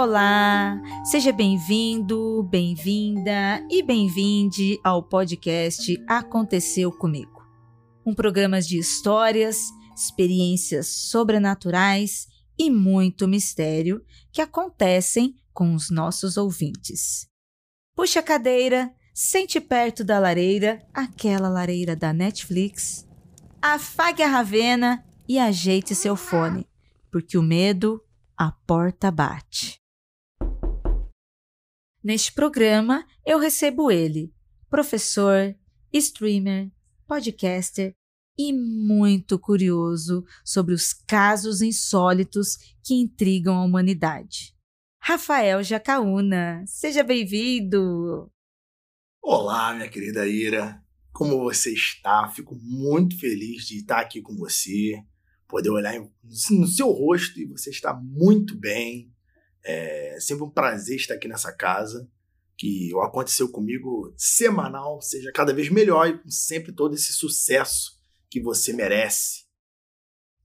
Olá, seja bem-vindo, bem-vinda e bem-vinde ao podcast Aconteceu Comigo. Um programa de histórias, experiências sobrenaturais e muito mistério que acontecem com os nossos ouvintes. Puxa a cadeira, sente perto da lareira, aquela lareira da Netflix, afague a ravena e ajeite seu fone, porque o medo a porta bate. Neste programa, eu recebo ele, professor, streamer, podcaster e muito curioso sobre os casos insólitos que intrigam a humanidade. Rafael Jacaúna, seja bem-vindo! Olá, minha querida Ira, como você está? Fico muito feliz de estar aqui com você, poder olhar no seu rosto e você está muito bem. É sempre um prazer estar aqui nessa casa. Que o aconteceu comigo semanal seja cada vez melhor e com sempre todo esse sucesso que você merece.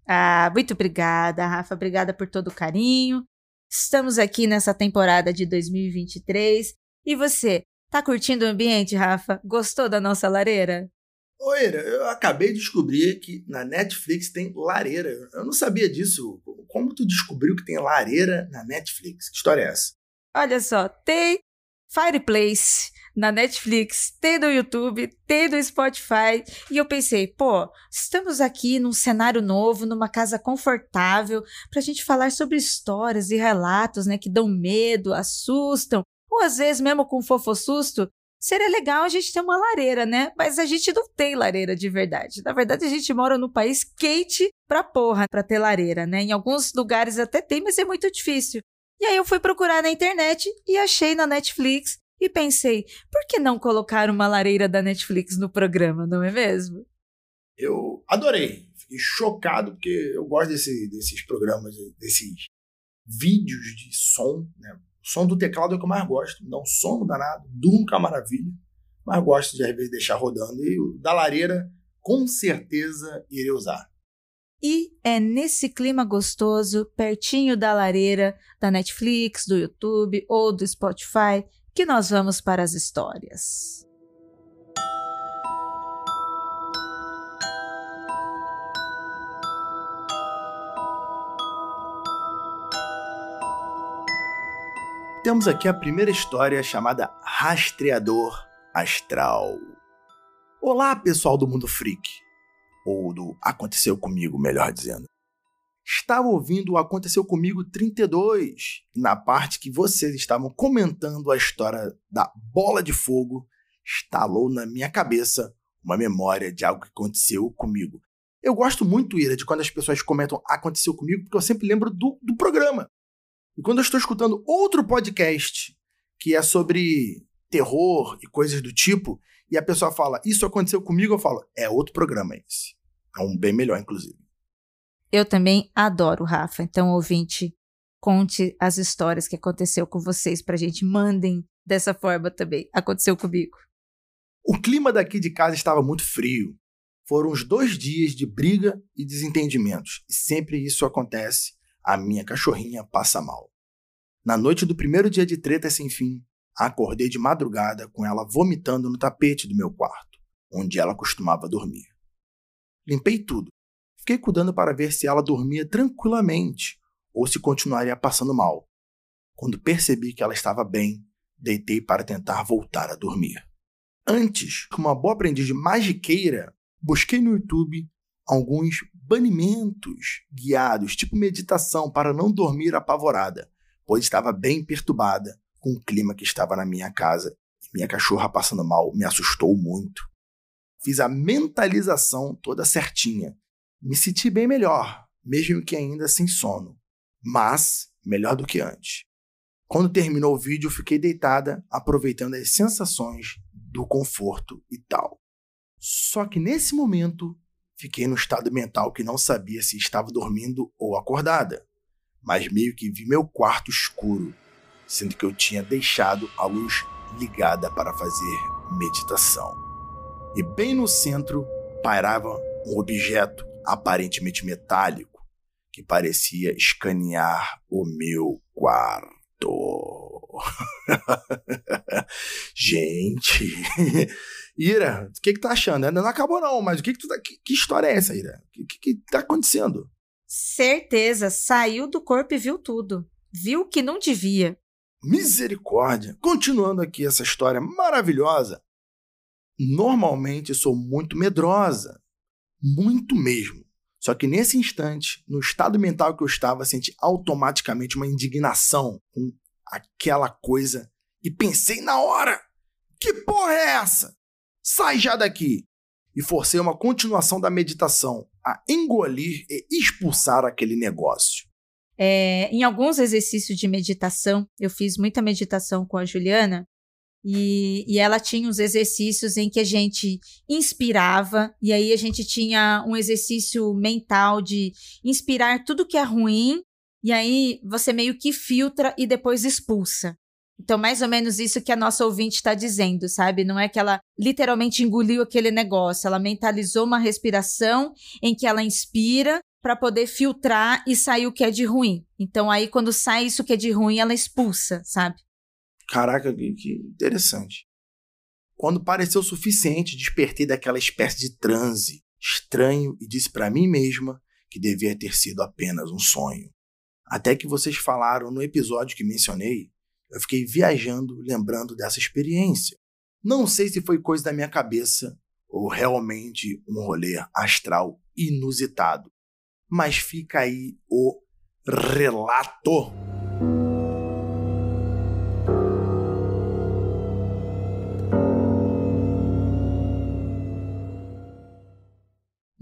Ah, muito obrigada, Rafa. Obrigada por todo o carinho. Estamos aqui nessa temporada de 2023. E você, tá curtindo o ambiente, Rafa? Gostou da nossa lareira? Oi, eu acabei de descobrir que na Netflix tem lareira. Eu não sabia disso. Como tu descobriu que tem lareira na Netflix? Que história é essa? Olha só, tem Fireplace na Netflix, tem no YouTube, tem no Spotify. E eu pensei, pô, estamos aqui num cenário novo, numa casa confortável, para a gente falar sobre histórias e relatos né, que dão medo, assustam, ou às vezes mesmo com fofo susto. Seria legal a gente ter uma lareira, né? Mas a gente não tem lareira de verdade. Na verdade, a gente mora num país quente pra porra pra ter lareira, né? Em alguns lugares até tem, mas é muito difícil. E aí eu fui procurar na internet e achei na Netflix e pensei, por que não colocar uma lareira da Netflix no programa, não é mesmo? Eu adorei. Fiquei chocado porque eu gosto desse, desses programas, desses vídeos de som, né? O som do teclado é o que eu mais gosto. Dá um sono danado, durmo com a maravilha. Mas gosto de, às vezes, deixar rodando. E o da lareira, com certeza, irei usar. E é nesse clima gostoso, pertinho da lareira, da Netflix, do YouTube ou do Spotify, que nós vamos para as histórias. Temos aqui a primeira história chamada Rastreador Astral. Olá, pessoal do Mundo Freak. Ou do Aconteceu Comigo, melhor dizendo. Estava ouvindo o Aconteceu Comigo 32, na parte que vocês estavam comentando a história da bola de fogo, estalou na minha cabeça uma memória de algo que aconteceu comigo. Eu gosto muito, Ira, de quando as pessoas comentam aconteceu comigo, porque eu sempre lembro do, do programa. E quando eu estou escutando outro podcast que é sobre terror e coisas do tipo, e a pessoa fala, isso aconteceu comigo, eu falo, é outro programa esse. É um bem melhor, inclusive. Eu também adoro, Rafa. Então, ouvinte, conte as histórias que aconteceu com vocês pra gente. Mandem dessa forma também. Aconteceu comigo. O clima daqui de casa estava muito frio. Foram uns dois dias de briga e desentendimentos. E sempre isso acontece a minha cachorrinha passa mal. Na noite do primeiro dia de treta sem fim, acordei de madrugada com ela vomitando no tapete do meu quarto, onde ela costumava dormir. Limpei tudo. Fiquei cuidando para ver se ela dormia tranquilamente ou se continuaria passando mal. Quando percebi que ela estava bem, deitei para tentar voltar a dormir. Antes, como uma boa aprendiz de magiqueira, busquei no YouTube alguns banimentos guiados, tipo meditação, para não dormir apavorada, pois estava bem perturbada com o clima que estava na minha casa e minha cachorra passando mal me assustou muito. Fiz a mentalização toda certinha. Me senti bem melhor, mesmo que ainda sem sono, mas melhor do que antes. Quando terminou o vídeo, fiquei deitada, aproveitando as sensações do conforto e tal. Só que nesse momento, fiquei no estado mental que não sabia se estava dormindo ou acordada, mas meio que vi meu quarto escuro, sendo que eu tinha deixado a luz ligada para fazer meditação. E bem no centro pairava um objeto aparentemente metálico que parecia escanear o meu quarto. Gente, Ira, o que que tá achando? Ainda não acabou não, mas o que que tu tá, que, que história é essa, Ira? O que, que que tá acontecendo? Certeza, saiu do corpo e viu tudo. Viu que não devia. Misericórdia. Continuando aqui essa história maravilhosa. Normalmente sou muito medrosa, muito mesmo. Só que nesse instante, no estado mental que eu estava, senti automaticamente uma indignação com aquela coisa e pensei na hora: que porra é essa? Sai já daqui! E forcei uma continuação da meditação a engolir e expulsar aquele negócio. É, em alguns exercícios de meditação, eu fiz muita meditação com a Juliana, e, e ela tinha uns exercícios em que a gente inspirava, e aí a gente tinha um exercício mental de inspirar tudo que é ruim, e aí você meio que filtra e depois expulsa. Então, mais ou menos isso que a nossa ouvinte está dizendo, sabe? Não é que ela literalmente engoliu aquele negócio, ela mentalizou uma respiração em que ela inspira para poder filtrar e sair o que é de ruim. Então, aí, quando sai isso que é de ruim, ela expulsa, sabe? Caraca, que interessante. Quando pareceu suficiente, despertei daquela espécie de transe estranho e disse para mim mesma que devia ter sido apenas um sonho. Até que vocês falaram no episódio que mencionei, eu fiquei viajando lembrando dessa experiência. Não sei se foi coisa da minha cabeça ou realmente um rolê astral inusitado. Mas fica aí o relato.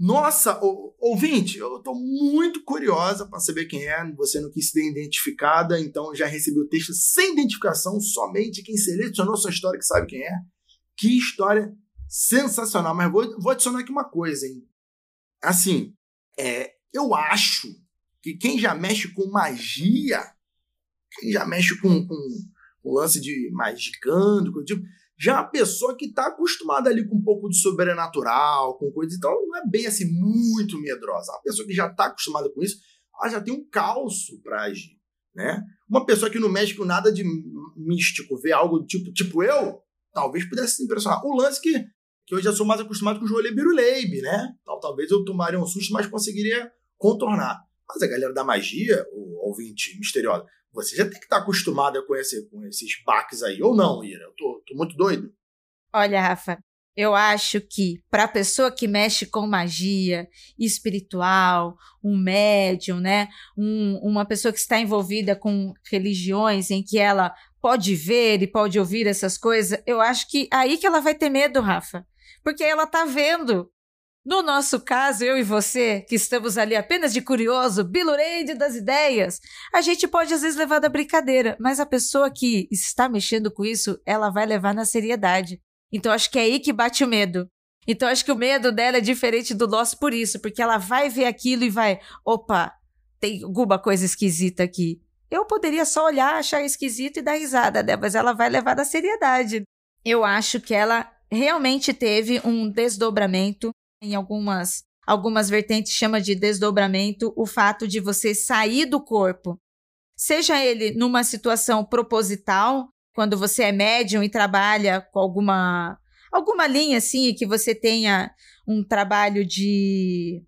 Nossa, ouvinte, eu estou muito curiosa para saber quem é. Você não quis ser identificada, então já recebi o texto sem identificação, somente quem selecionou sua história que sabe quem é. Que história sensacional. Mas vou, vou adicionar aqui uma coisa, hein? Assim, é, eu acho que quem já mexe com magia, quem já mexe com, com, com lance de magicando, tipo, já a pessoa que está acostumada ali com um pouco de sobrenatural, com coisas, então não é bem assim muito medrosa. A pessoa que já está acostumada com isso, ela já tem um calço para agir, né? Uma pessoa que não mexe com nada de místico, vê algo do tipo, tipo eu, talvez pudesse se impressionar. O lance que, que eu já sou mais acostumado com o Joelho Biruleibe, né? Tal, talvez eu tomaria um susto, mas conseguiria contornar. Mas a galera da magia, ouvinte misteriosa, você já tem que estar acostumada com, esse, com esses baques aí, ou não, Ira? Eu tô, tô muito doido. Olha, Rafa, eu acho que para a pessoa que mexe com magia espiritual, um médium, né, um, uma pessoa que está envolvida com religiões em que ela pode ver e pode ouvir essas coisas, eu acho que aí que ela vai ter medo, Rafa, porque ela tá vendo no nosso caso, eu e você, que estamos ali apenas de curioso, bilureide das ideias, a gente pode às vezes levar da brincadeira, mas a pessoa que está mexendo com isso, ela vai levar na seriedade. Então acho que é aí que bate o medo. Então acho que o medo dela é diferente do nosso por isso, porque ela vai ver aquilo e vai, opa, tem alguma coisa esquisita aqui. Eu poderia só olhar, achar esquisito e dar risada, né? mas ela vai levar na seriedade. Eu acho que ela realmente teve um desdobramento em algumas algumas vertentes chama de desdobramento o fato de você sair do corpo. Seja ele numa situação proposital, quando você é médium e trabalha com alguma alguma linha assim que você tenha um trabalho de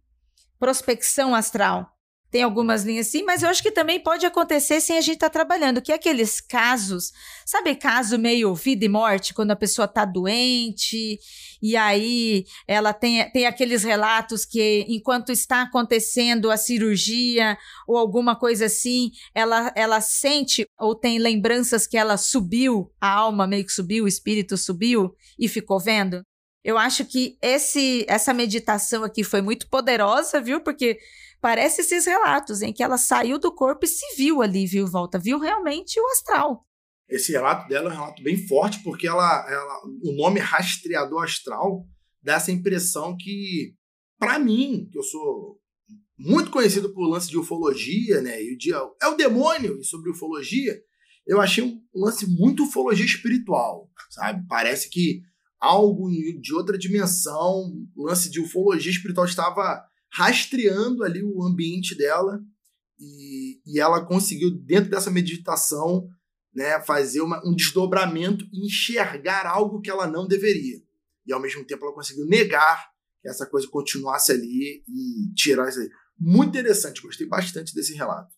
prospecção astral tem algumas linhas sim, mas eu acho que também pode acontecer sem a gente estar tá trabalhando, que é aqueles casos, sabe, caso meio vida e morte, quando a pessoa está doente, e aí ela tem, tem aqueles relatos que enquanto está acontecendo a cirurgia ou alguma coisa assim, ela, ela sente ou tem lembranças que ela subiu, a alma meio que subiu, o espírito subiu e ficou vendo. Eu acho que esse, essa meditação aqui foi muito poderosa, viu? Porque Parece esses relatos em que ela saiu do corpo e se viu ali, viu, volta, viu realmente o astral. Esse relato dela é um relato bem forte, porque ela, ela o nome rastreador astral dá essa impressão que, para mim, que eu sou muito conhecido por lance de ufologia, né? E o dia é o demônio e sobre ufologia, eu achei um lance muito ufologia espiritual, sabe? Parece que algo de outra dimensão, lance de ufologia espiritual estava rastreando ali o ambiente dela e, e ela conseguiu dentro dessa meditação né, fazer uma, um desdobramento e enxergar algo que ela não deveria. E ao mesmo tempo ela conseguiu negar que essa coisa continuasse ali e tirar isso aí. Muito interessante, gostei bastante desse relato.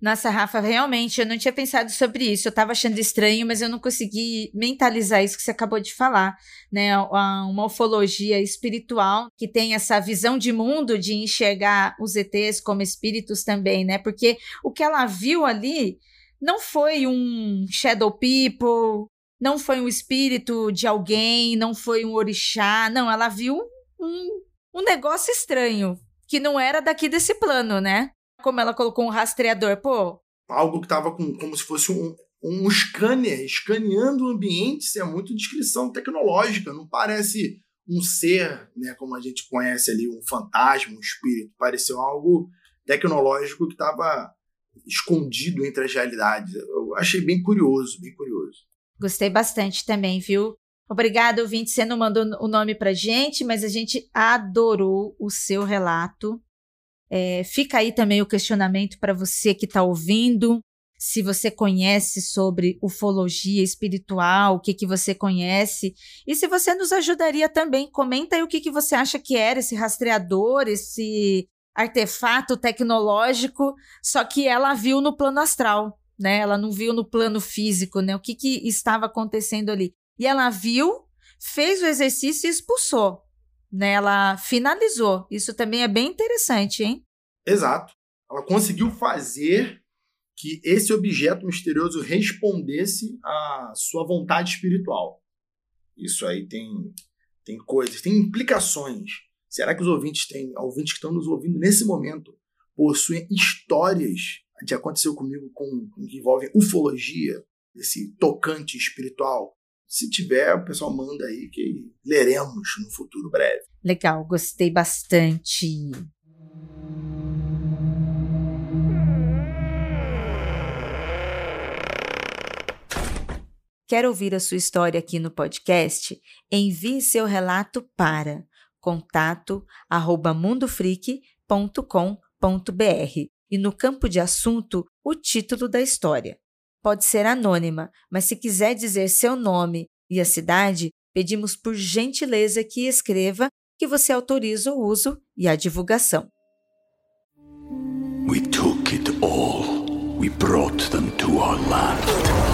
Nossa, Rafa, realmente, eu não tinha pensado sobre isso. Eu estava achando estranho, mas eu não consegui mentalizar isso que você acabou de falar, né? Uma ufologia espiritual que tem essa visão de mundo de enxergar os ETs como espíritos também, né? Porque o que ela viu ali não foi um shadow people, não foi um espírito de alguém, não foi um orixá, não, ela viu um, um negócio estranho, que não era daqui desse plano, né? Como ela colocou um rastreador, pô. Algo que tava com, como se fosse um, um scanner, escaneando o ambiente, isso é muito descrição tecnológica, não parece um ser, né, como a gente conhece ali, um fantasma, um espírito, pareceu algo tecnológico que estava escondido entre as realidades. Eu achei bem curioso, bem curioso. Gostei bastante também, viu? Obrigada, ouvinte. Você não mandou o nome pra gente, mas a gente adorou o seu relato. É, fica aí também o questionamento para você que está ouvindo. Se você conhece sobre ufologia espiritual, o que, que você conhece. E se você nos ajudaria também, comenta aí o que, que você acha que era esse rastreador, esse artefato tecnológico, só que ela viu no plano astral, né? Ela não viu no plano físico, né? O que, que estava acontecendo ali. E ela viu, fez o exercício e expulsou, né? Ela finalizou. Isso também é bem interessante, hein? Exato. Ela conseguiu fazer que esse objeto misterioso respondesse à sua vontade espiritual. Isso aí tem, tem coisas, tem implicações Será que os ouvintes têm, ouvintes que estão nos ouvindo nesse momento, possuem histórias de aconteceu comigo com, com que envolvem ufologia, esse tocante espiritual? Se tiver, o pessoal manda aí que leremos no futuro breve. Legal, gostei bastante. Quer ouvir a sua história aqui no podcast? Envie seu relato para contato arroba mundofreak.com.br e no campo de assunto o título da história. Pode ser anônima, mas se quiser dizer seu nome e a cidade, pedimos por gentileza que escreva que você autoriza o uso e a divulgação. We took it all. We brought them to our land.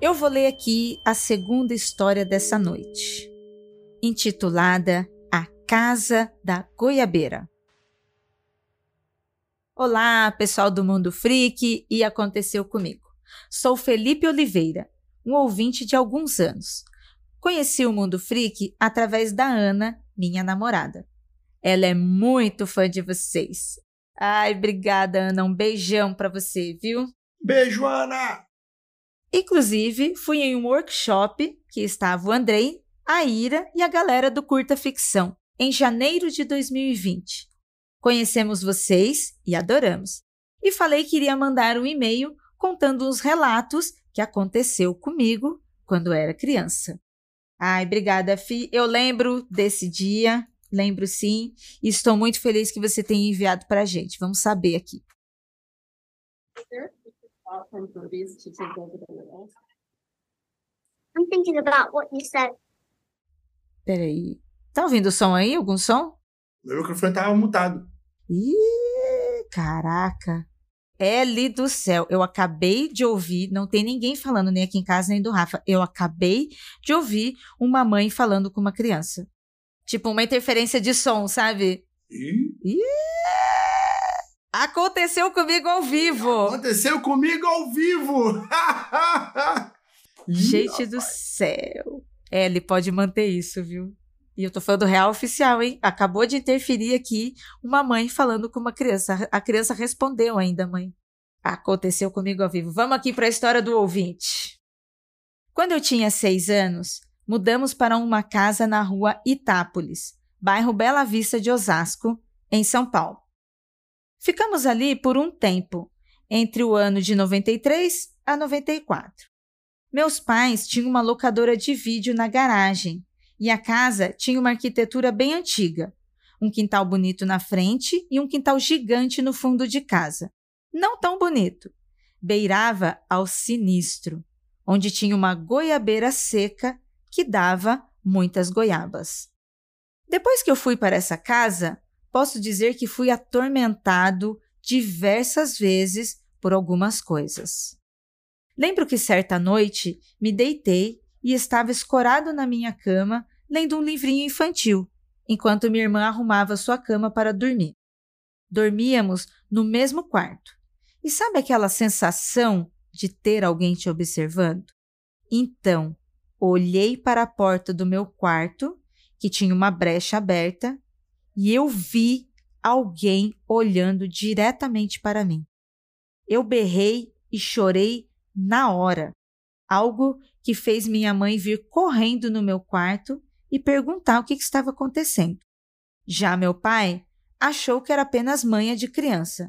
Eu vou ler aqui a segunda história dessa noite, intitulada A Casa da Goiabeira. Olá, pessoal do Mundo Freak e aconteceu comigo. Sou Felipe Oliveira, um ouvinte de alguns anos. Conheci o Mundo Freak através da Ana, minha namorada. Ela é muito fã de vocês. Ai, obrigada, Ana. Um beijão para você, viu? Beijo, Ana! Inclusive, fui em um workshop que estava o Andrei, a Ira e a galera do Curta Ficção, em janeiro de 2020. Conhecemos vocês e adoramos. E falei que iria mandar um e-mail contando os relatos que aconteceu comigo quando era criança. Ai, obrigada, Fi. Eu lembro desse dia, lembro sim, e estou muito feliz que você tenha enviado para a gente. Vamos saber aqui from movies to take over the world? I'm thinking about what you said. Peraí. Tá ouvindo o som aí? Algum som? Meu microfone tava mutado. Ih, caraca. L do céu, eu acabei de ouvir, não tem ninguém falando nem aqui em casa nem do Rafa. Eu acabei de ouvir uma mãe falando com uma criança. Tipo uma interferência de som, sabe? Ih, Ih, aconteceu comigo ao vivo. aconteceu comigo ao vivo! Gente do céu. É, ele pode manter isso, viu? E eu tô falando real oficial, hein? Acabou de interferir aqui uma mãe falando com uma criança. A criança respondeu ainda, mãe. Aconteceu comigo ao vivo. Vamos aqui para a história do ouvinte. Quando eu tinha seis anos, mudamos para uma casa na rua Itápolis, bairro Bela Vista de Osasco, em São Paulo. Ficamos ali por um tempo, entre o ano de 93 a 94. Meus pais tinham uma locadora de vídeo na garagem e a casa tinha uma arquitetura bem antiga. Um quintal bonito na frente e um quintal gigante no fundo de casa. Não tão bonito. Beirava ao sinistro, onde tinha uma goiabeira seca que dava muitas goiabas. Depois que eu fui para essa casa, posso dizer que fui atormentado diversas vezes por algumas coisas. Lembro que certa noite me deitei e estava escorado na minha cama lendo um livrinho infantil, enquanto minha irmã arrumava sua cama para dormir. Dormíamos no mesmo quarto. E sabe aquela sensação de ter alguém te observando? Então, olhei para a porta do meu quarto, que tinha uma brecha aberta, e eu vi alguém olhando diretamente para mim. Eu berrei e chorei na hora, algo que fez minha mãe vir correndo no meu quarto e perguntar o que, estava acontecendo. Já meu pai achou que era apenas manha de criança.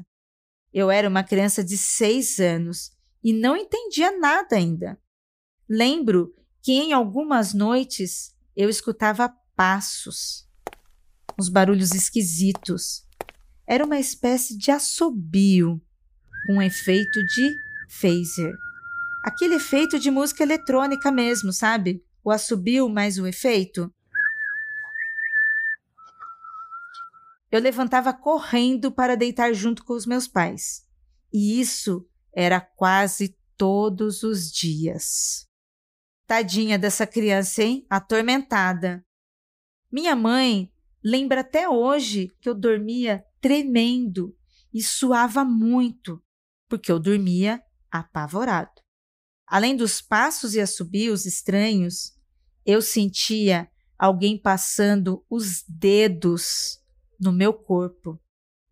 Eu era uma criança de seis anos e não entendia nada ainda. Lembro que em algumas noites eu escutava passos, uns barulhos esquisitos. Era uma espécie de assobio, com um efeito de phaser. Aquele efeito de música eletrônica mesmo, sabe? O assobio mais o efeito. Eu levantava correndo para deitar junto com os meus pais. E isso era quase todos os dias. Tadinha dessa criança, hein? Atormentada. Minha mãe lembra até hoje que eu dormia tremendo e suava muito, porque eu dormia apavorado. Além dos passos e assobios estranhos, eu sentia alguém passando os dedos no meu corpo.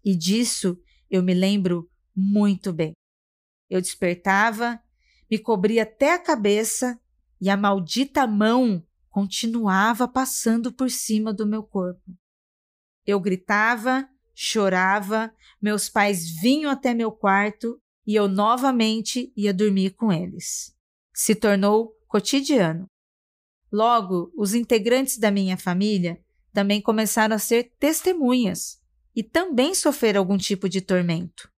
E disso eu me lembro muito bem. Eu despertava, me cobria até a cabeça e a maldita mão continuava passando por cima do meu corpo. Eu gritava, chorava, meus pais vinham até meu quarto e eu novamente ia dormir com eles. Se tornou cotidiano. Logo, os integrantes da minha família também começaram a ser testemunhas e também sofreram algum tipo de tormento.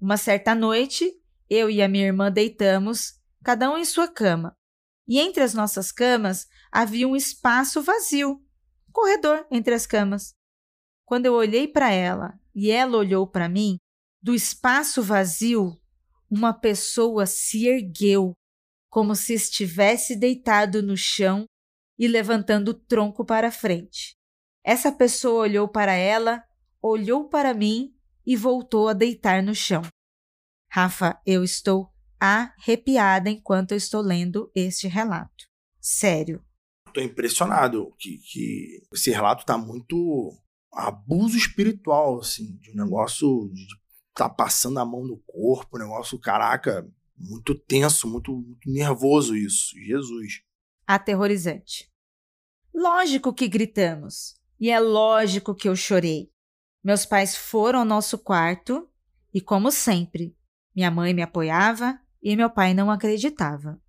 Uma certa noite, eu e a minha irmã deitamos, cada um em sua cama, e entre as nossas camas havia um espaço vazio, corredor entre as camas. Quando eu olhei para ela e ela olhou para mim, do espaço vazio, uma pessoa se ergueu, como se estivesse deitado no chão e levantando o tronco para frente. Essa pessoa olhou para ela, olhou para mim e voltou a deitar no chão. Rafa, eu estou arrepiada enquanto eu estou lendo este relato. Sério. Tô impressionado que, que esse relato tá muito abuso espiritual, assim, de um negócio de tá passando a mão no corpo, um negócio, caraca, muito tenso, muito, muito nervoso isso. Jesus. Aterrorizante. Lógico que gritamos. E é lógico que eu chorei. Meus pais foram ao nosso quarto e, como sempre, minha mãe me apoiava e meu pai não acreditava.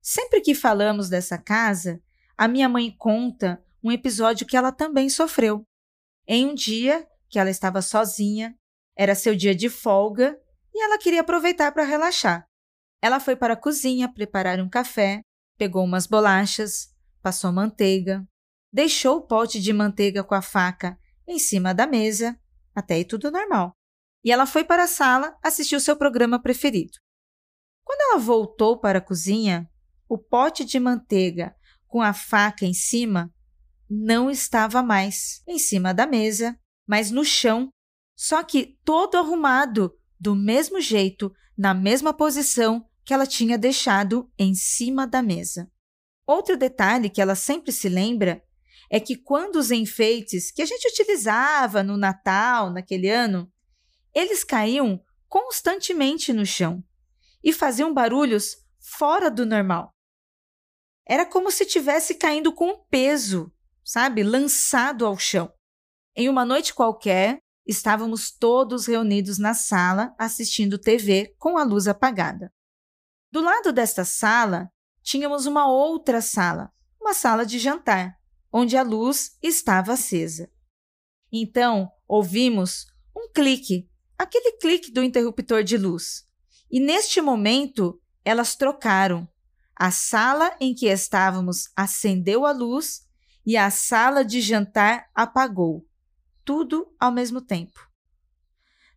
Sempre que falamos dessa casa, a minha mãe conta um episódio que ela também sofreu. Em um dia que ela estava sozinha, era seu dia de folga e ela queria aproveitar para relaxar. Ela foi para a cozinha preparar um café, pegou umas bolachas, passou manteiga, deixou o pote de manteiga com a faca em cima da mesa, até aí tudo normal. E ela foi para a sala assistir o seu programa preferido. Quando ela voltou para a cozinha, o pote de manteiga com a faca em cima não estava mais em cima da mesa, mas no chão, só que todo arrumado, do mesmo jeito, na mesma posição que ela tinha deixado em cima da mesa. Outro detalhe que ela sempre se lembra é que quando os enfeites que a gente utilizava no Natal, naquele ano, eles caíam constantemente no chão e faziam barulhos fora do normal. Era como se tivesse caindo com um peso, sabe, lançado ao chão. Em uma noite qualquer, estávamos todos reunidos na sala assistindo TV com a luz apagada. Do lado desta sala, tínhamos uma outra sala, uma sala de jantar, onde a luz estava acesa. Então, ouvimos um clique, aquele clique do interruptor de luz. E neste momento, elas trocaram. A sala em que estávamos acendeu a luz e a sala de jantar apagou. Tudo ao mesmo tempo.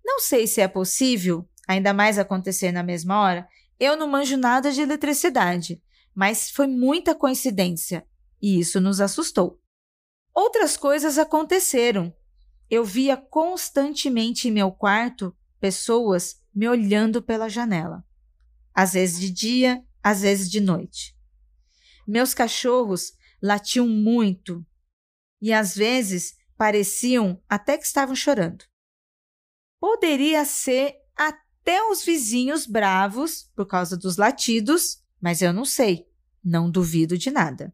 Não sei se é possível, ainda mais acontecer na mesma hora, eu não manjo nada de eletricidade, mas foi muita coincidência e isso nos assustou. Outras coisas aconteceram. Eu via constantemente em meu quarto pessoas me olhando pela janela. Às vezes de dia, às vezes de noite. Meus cachorros latiam muito e às vezes pareciam até que estavam chorando. Poderia ser até os vizinhos bravos por causa dos latidos, mas eu não sei, não duvido de nada.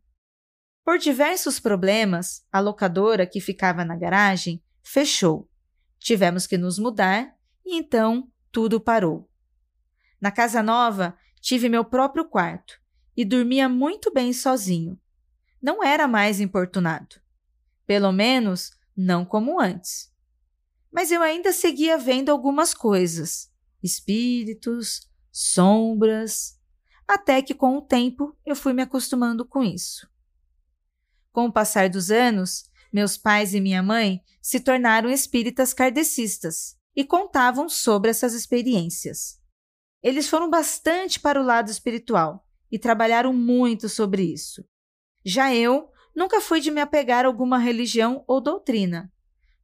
Por diversos problemas, a locadora que ficava na garagem fechou. Tivemos que nos mudar e então tudo parou. Na casa nova, tive meu próprio quarto e dormia muito bem sozinho. Não era mais importunado. Pelo menos, não como antes. Mas eu ainda seguia vendo algumas coisas: espíritos, sombras, até que com o tempo eu fui me acostumando com isso. Com o passar dos anos, meus pais e minha mãe se tornaram espíritas kardecistas e contavam sobre essas experiências. Eles foram bastante para o lado espiritual e trabalharam muito sobre isso. Já eu nunca fui de me apegar a alguma religião ou doutrina.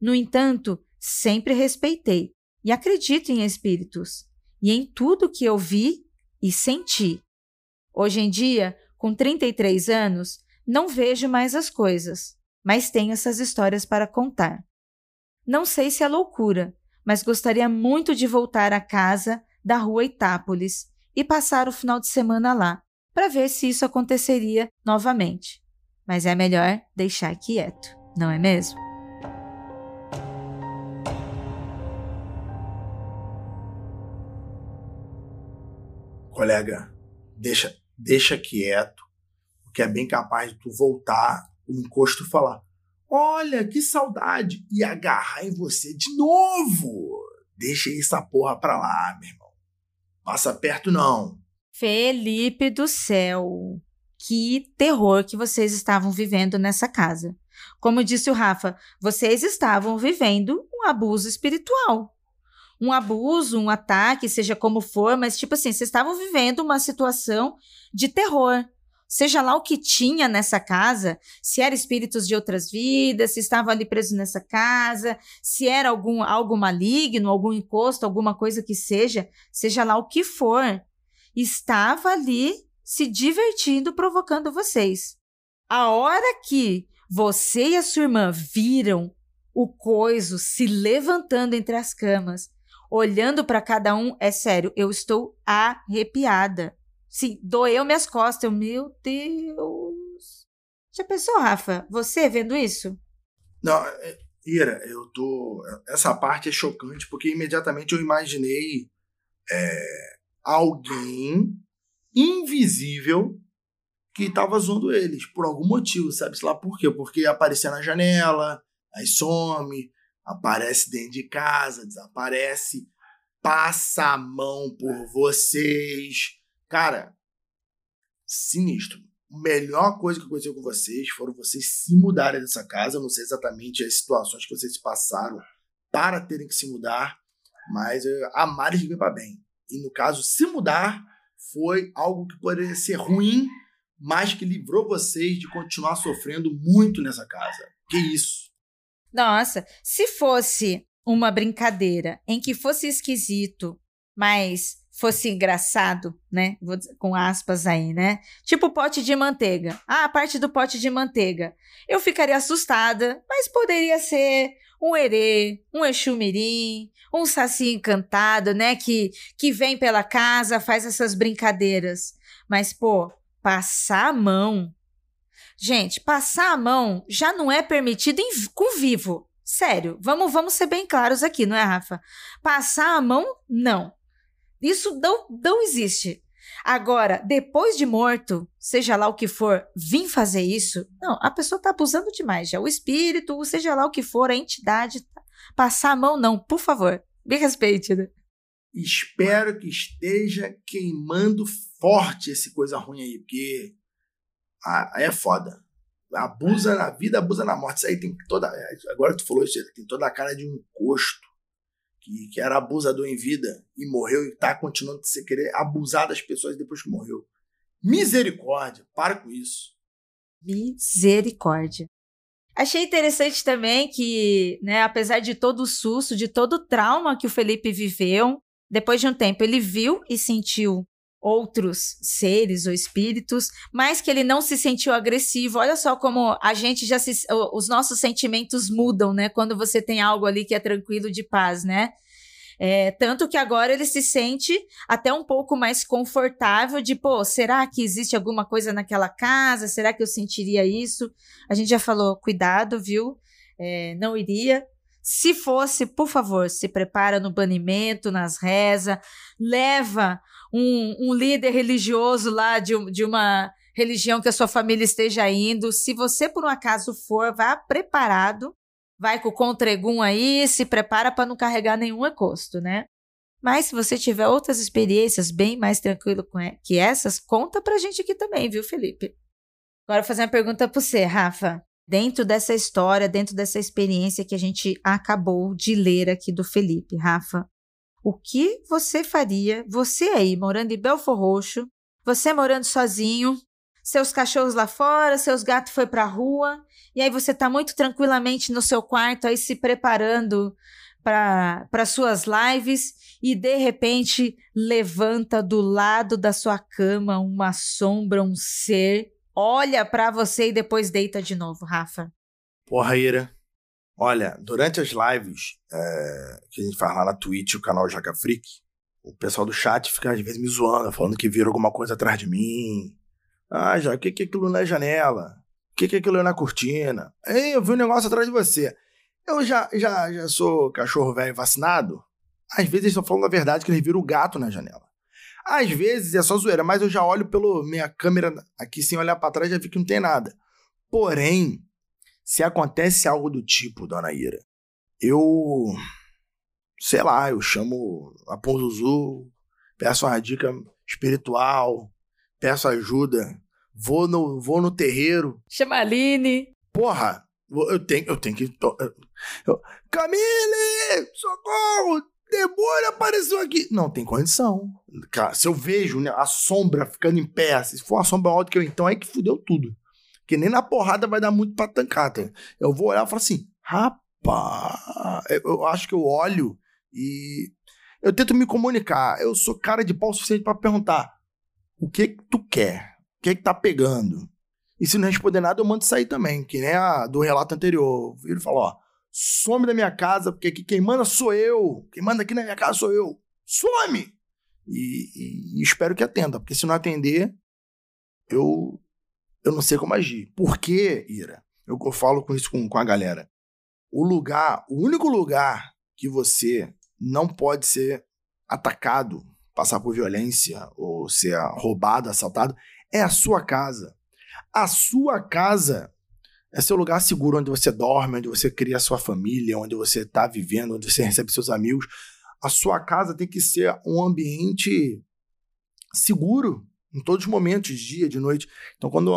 No entanto, sempre respeitei e acredito em espíritos e em tudo que eu vi e senti. Hoje em dia, com 33 anos, não vejo mais as coisas, mas tenho essas histórias para contar. Não sei se é loucura, mas gostaria muito de voltar à casa da rua Itápolis e passar o final de semana lá, para ver se isso aconteceria novamente. Mas é melhor deixar quieto, não é mesmo? Colega, deixa, deixa quieto, porque é bem capaz de tu voltar o encosto e falar: Olha, que saudade! E agarrar em você de novo! Deixa essa porra pra lá, meu irmão. Passa perto, não. Felipe do céu. Que terror que vocês estavam vivendo nessa casa. Como disse o Rafa, vocês estavam vivendo um abuso espiritual. Um abuso, um ataque, seja como for, mas tipo assim, vocês estavam vivendo uma situação de terror seja lá o que tinha nessa casa, se era espíritos de outras vidas, se estava ali preso nessa casa, se era algum algo maligno, algum encosto, alguma coisa que seja, seja lá o que for, estava ali se divertindo, provocando vocês. A hora que você e a sua irmã viram o coiso se levantando entre as camas, olhando para cada um, é sério, eu estou arrepiada. Sim, doeu minhas costas. Eu, meu Deus. Já pensou, Rafa? Você vendo isso? Não, é, Ira, eu tô. Essa parte é chocante porque imediatamente eu imaginei é, alguém invisível que estava zoando eles por algum motivo, sabe-se lá por quê? Porque aparecia na janela, aí some, aparece dentro de casa, desaparece, passa a mão por vocês Cara, sinistro. a melhor coisa que aconteceu com vocês foram vocês se mudarem dessa casa. Eu não sei exatamente as situações que vocês passaram para terem que se mudar, mas uh, a Maris veio para bem. E no caso, se mudar foi algo que poderia ser ruim, mas que livrou vocês de continuar sofrendo muito nessa casa. Que isso? Nossa, se fosse uma brincadeira em que fosse esquisito, mas fosse engraçado, né? Vou dizer, com aspas aí, né? Tipo pote de manteiga. Ah, a parte do pote de manteiga. Eu ficaria assustada, mas poderia ser um erê, um exumirim, um saci encantado, né? Que, que vem pela casa, faz essas brincadeiras. Mas, pô, passar a mão. Gente, passar a mão já não é permitido em, com vivo. Sério, vamos, vamos ser bem claros aqui, não é, Rafa? Passar a mão, não. Isso não, não existe. Agora, depois de morto, seja lá o que for, vir fazer isso, não, a pessoa está abusando demais já. O espírito, seja lá o que for, a entidade, passar a mão, não, por favor, me respeite. Né? Espero que esteja queimando forte esse coisa ruim aí, porque é foda. Abusa na vida, abusa na morte. Isso aí tem toda. Agora tu falou isso, tem toda a cara de um encosto que, que era abusador em vida e morreu e está continuando a querer abusar das pessoas depois que morreu. Misericórdia, para com isso. Misericórdia. Achei interessante também que, né, apesar de todo o susto, de todo o trauma que o Felipe viveu, depois de um tempo ele viu e sentiu outros seres ou espíritos, mas que ele não se sentiu agressivo. Olha só como a gente já se, os nossos sentimentos mudam, né? Quando você tem algo ali que é tranquilo de paz, né? É, tanto que agora ele se sente até um pouco mais confortável de, pô, será que existe alguma coisa naquela casa? Será que eu sentiria isso? A gente já falou, cuidado, viu? É, não iria. Se fosse, por favor, se prepara no banimento, nas rezas, leva um, um líder religioso lá de, de uma religião que a sua família esteja indo. Se você, por um acaso, for, vá preparado, vai com o contregum aí, se prepara para não carregar nenhum encosto, né? Mas se você tiver outras experiências bem mais tranquilo que essas, conta pra gente aqui também, viu, Felipe? Agora, fazer uma pergunta para você, Rafa. Dentro dessa história, dentro dessa experiência que a gente acabou de ler aqui do Felipe, Rafa, o que você faria, você aí morando em Belfor Roxo, você morando sozinho, seus cachorros lá fora, seus gatos foi para a rua, e aí você está muito tranquilamente no seu quarto aí se preparando para suas lives e de repente levanta do lado da sua cama uma sombra, um ser, olha para você e depois deita de novo, Rafa. Porra, Ira, Olha, durante as lives é, que a gente faz lá na Twitch, o canal Jaca Freak, o pessoal do chat fica às vezes me zoando, falando que viram alguma coisa atrás de mim. Ah, já, o que, que é aquilo na janela? O que, que é aquilo na cortina? Ei, eu vi um negócio atrás de você. Eu já, já, já sou cachorro velho vacinado. Às vezes eles estão falando a verdade que eles viram o gato na janela. Às vezes é só zoeira, mas eu já olho pela minha câmera aqui sem olhar para trás e já vi que não tem nada. Porém, se acontece algo do tipo, dona Ira, eu. Sei lá, eu chamo a Ponzuzu, peço uma dica espiritual, peço ajuda, vou no, vou no terreiro. Chama a Aline. Porra, eu tenho, eu tenho que. Eu, Camille! Socorro! Demônio apareceu aqui! Não tem condição. Cara, se eu vejo né, a sombra ficando em pé, se for uma sombra alta que eu, então é que fudeu tudo. Porque nem na porrada vai dar muito pra tancar. Tá? Eu vou olhar e falar assim, rapaz, eu acho que eu olho e eu tento me comunicar. Eu sou cara de pau suficiente para perguntar o que, que tu quer, o que que tá pegando. E se não responder nada, eu mando sair também, que nem a do relato anterior. Ele falou, ó, some da minha casa, porque aqui quem manda sou eu. Quem manda aqui na minha casa sou eu. Some! E, e, e espero que atenda, porque se não atender, eu eu não sei como agir. Por quê, Ira? Eu, eu falo com isso com, com a galera. O lugar, o único lugar que você não pode ser atacado, passar por violência ou ser roubado, assaltado, é a sua casa. A sua casa é seu lugar seguro onde você dorme, onde você cria a sua família, onde você está vivendo, onde você recebe seus amigos. A sua casa tem que ser um ambiente seguro em todos os momentos, dia, de noite. Então, quando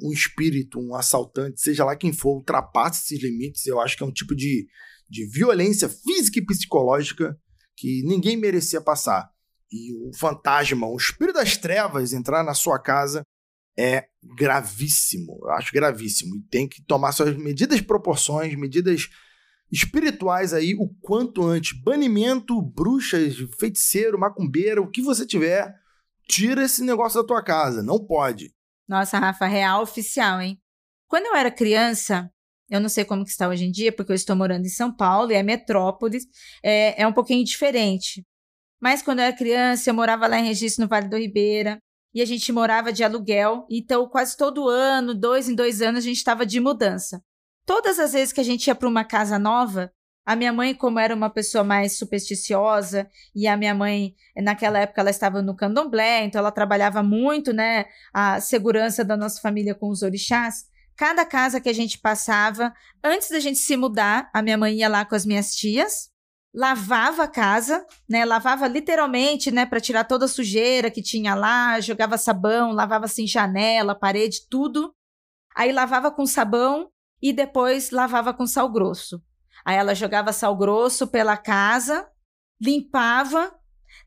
um espírito, um assaltante, seja lá quem for, ultrapassa esses limites, eu acho que é um tipo de, de violência física e psicológica que ninguém merecia passar. E o fantasma, o espírito das trevas entrar na sua casa é gravíssimo. Eu acho gravíssimo. E tem que tomar suas medidas proporções, medidas espirituais aí o quanto antes. Banimento, bruxas, feiticeiro, macumbeira, o que você tiver, tira esse negócio da tua casa. Não pode. Nossa, Rafa, real oficial, hein? Quando eu era criança, eu não sei como que está hoje em dia, porque eu estou morando em São Paulo e é metrópole, é, é um pouquinho diferente. Mas quando eu era criança, eu morava lá em Registro, no Vale do Ribeira, e a gente morava de aluguel, então quase todo ano, dois em dois anos, a gente estava de mudança. Todas as vezes que a gente ia para uma casa nova, a minha mãe, como era uma pessoa mais supersticiosa, e a minha mãe, naquela época, ela estava no candomblé, então ela trabalhava muito, né, a segurança da nossa família com os orixás. Cada casa que a gente passava, antes da gente se mudar, a minha mãe ia lá com as minhas tias, lavava a casa, né? Lavava literalmente, né, para tirar toda a sujeira que tinha lá, jogava sabão, lavava assim janela, parede, tudo. Aí lavava com sabão e depois lavava com sal grosso. Aí ela jogava sal grosso pela casa, limpava,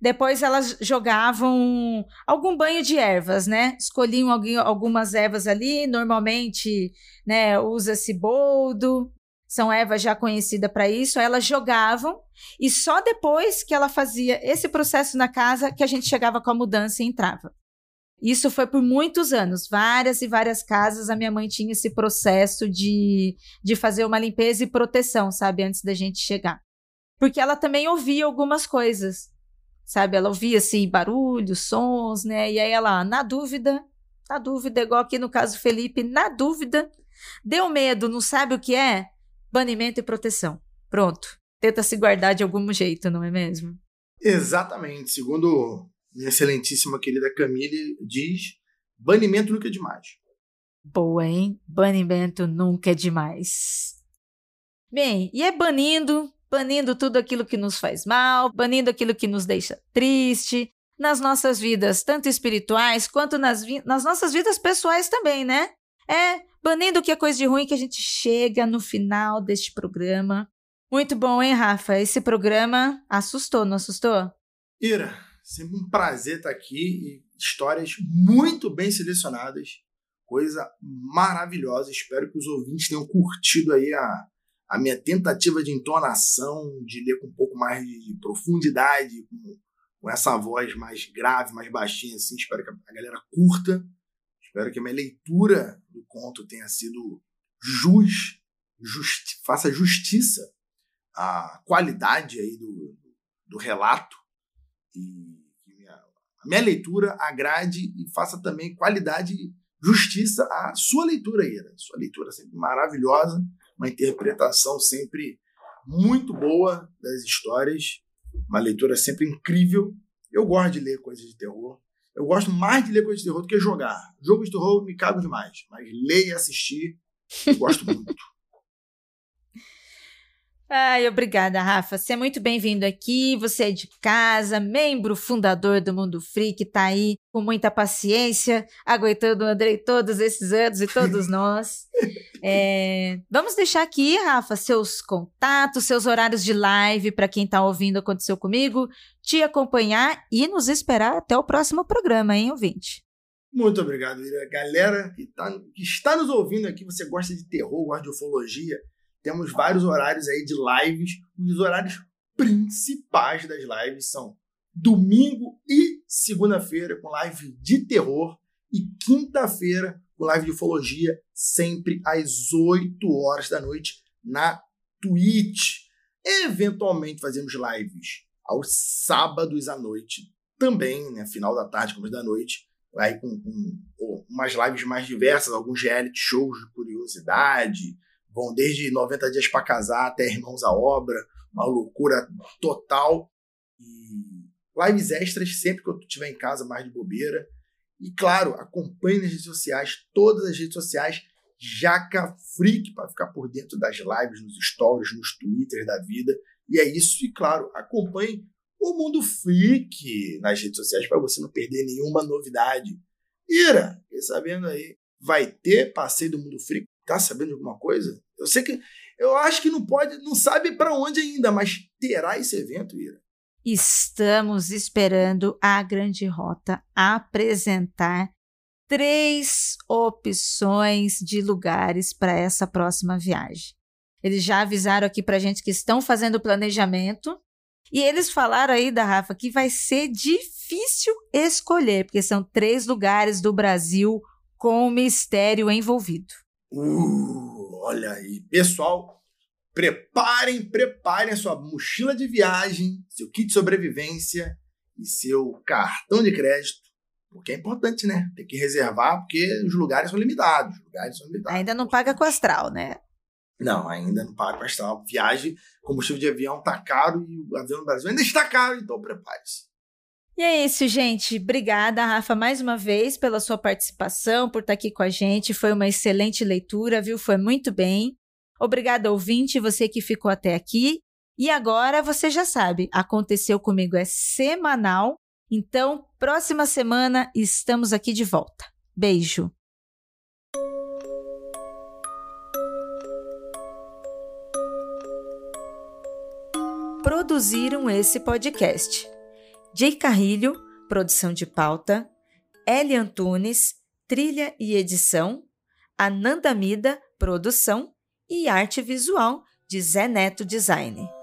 depois elas jogavam algum banho de ervas, né? Escolhiam algumas ervas ali, normalmente, né, usa-se boldo, são ervas já conhecidas para isso, aí elas jogavam e só depois que ela fazia esse processo na casa que a gente chegava com a mudança e entrava. Isso foi por muitos anos, várias e várias casas a minha mãe tinha esse processo de, de fazer uma limpeza e proteção, sabe, antes da gente chegar. Porque ela também ouvia algumas coisas, sabe, ela ouvia assim barulhos, sons, né, e aí ela, na dúvida, na dúvida, igual aqui no caso Felipe, na dúvida, deu medo, não sabe o que é? Banimento e proteção. Pronto. Tenta se guardar de algum jeito, não é mesmo? Exatamente. Segundo minha excelentíssima querida Camille diz: banimento nunca é demais. Boa, hein? Banimento nunca é demais. Bem, e é banindo, banindo tudo aquilo que nos faz mal, banindo aquilo que nos deixa triste, nas nossas vidas, tanto espirituais quanto nas, nas nossas vidas pessoais também, né? É, banindo o que é coisa de ruim que a gente chega no final deste programa. Muito bom, hein, Rafa? Esse programa assustou, não assustou? Ira, Sempre um prazer estar aqui e histórias muito bem selecionadas. Coisa maravilhosa. Espero que os ouvintes tenham curtido aí a, a minha tentativa de entonação, de ler com um pouco mais de profundidade, com, com essa voz mais grave, mais baixinha assim. Espero que a galera curta. Espero que a minha leitura do conto tenha sido jus, justi faça justiça à qualidade aí do, do relato. E a minha leitura agrade e faça também qualidade e justiça à sua leitura, Ira. Sua leitura sempre maravilhosa, uma interpretação sempre muito boa das histórias, uma leitura sempre incrível. Eu gosto de ler coisas de terror. Eu gosto mais de ler coisas de terror do que jogar. Jogo de terror me cago demais, mas ler e assistir eu gosto muito. Ai, obrigada, Rafa. Você é muito bem-vindo aqui. Você é de casa, membro fundador do Mundo Freak, tá aí com muita paciência, aguentando o Andrei todos esses anos e todos nós. É, vamos deixar aqui, Rafa, seus contatos, seus horários de live para quem está ouvindo Aconteceu Comigo, te acompanhar e nos esperar até o próximo programa, hein, ouvinte? Muito obrigado, Ira. Galera que, tá, que está nos ouvindo aqui, você gosta de terror, gosta de ufologia, temos vários horários aí de lives. Os horários principais das lives são domingo e segunda-feira com live de terror e quinta-feira com live de ufologia, sempre às 8 horas da noite na Twitch. Eventualmente fazemos lives aos sábados à noite, também, né, final da tarde, começo da noite, aí com, com umas lives mais diversas, alguns reality shows de curiosidade, vão desde 90 dias para casar até Irmãos à Obra, uma loucura total. E lives extras sempre que eu estiver em casa, mais de bobeira. E claro, acompanhe nas redes sociais, todas as redes sociais, Jaca Freak, para ficar por dentro das lives, nos stories, nos twitters da vida. E é isso. E claro, acompanhe o Mundo Freak nas redes sociais para você não perder nenhuma novidade. Ira, fiquei sabendo aí. Vai ter passeio do Mundo Freak? Tá sabendo de alguma coisa? Eu sei que. Eu acho que não pode, não sabe para onde ainda, mas terá esse evento, Ira. Estamos esperando a Grande Rota apresentar três opções de lugares para essa próxima viagem. Eles já avisaram aqui para gente que estão fazendo o planejamento e eles falaram aí da Rafa que vai ser difícil escolher, porque são três lugares do Brasil com mistério envolvido. Uh, olha aí, pessoal, Preparem, preparem a sua mochila de viagem, seu kit de sobrevivência e seu cartão de crédito. Porque é importante, né? Tem que reservar, porque os lugares são limitados. Os lugares são limitados. Ainda não paga com astral, né? Não, ainda não paga com astral. Viagem, combustível de avião tá caro e o avião no Brasil ainda está caro, então prepare-se. E é isso, gente. Obrigada, Rafa, mais uma vez pela sua participação, por estar aqui com a gente. Foi uma excelente leitura, viu? Foi muito bem. Obrigada, ouvinte, você que ficou até aqui. E agora você já sabe, aconteceu comigo é semanal. Então, próxima semana estamos aqui de volta. Beijo. Produziram esse podcast. Jay Carrilho, produção de pauta, Eli Antunes, trilha e edição, Ananda Mida, produção e arte visual de Zé Neto Design.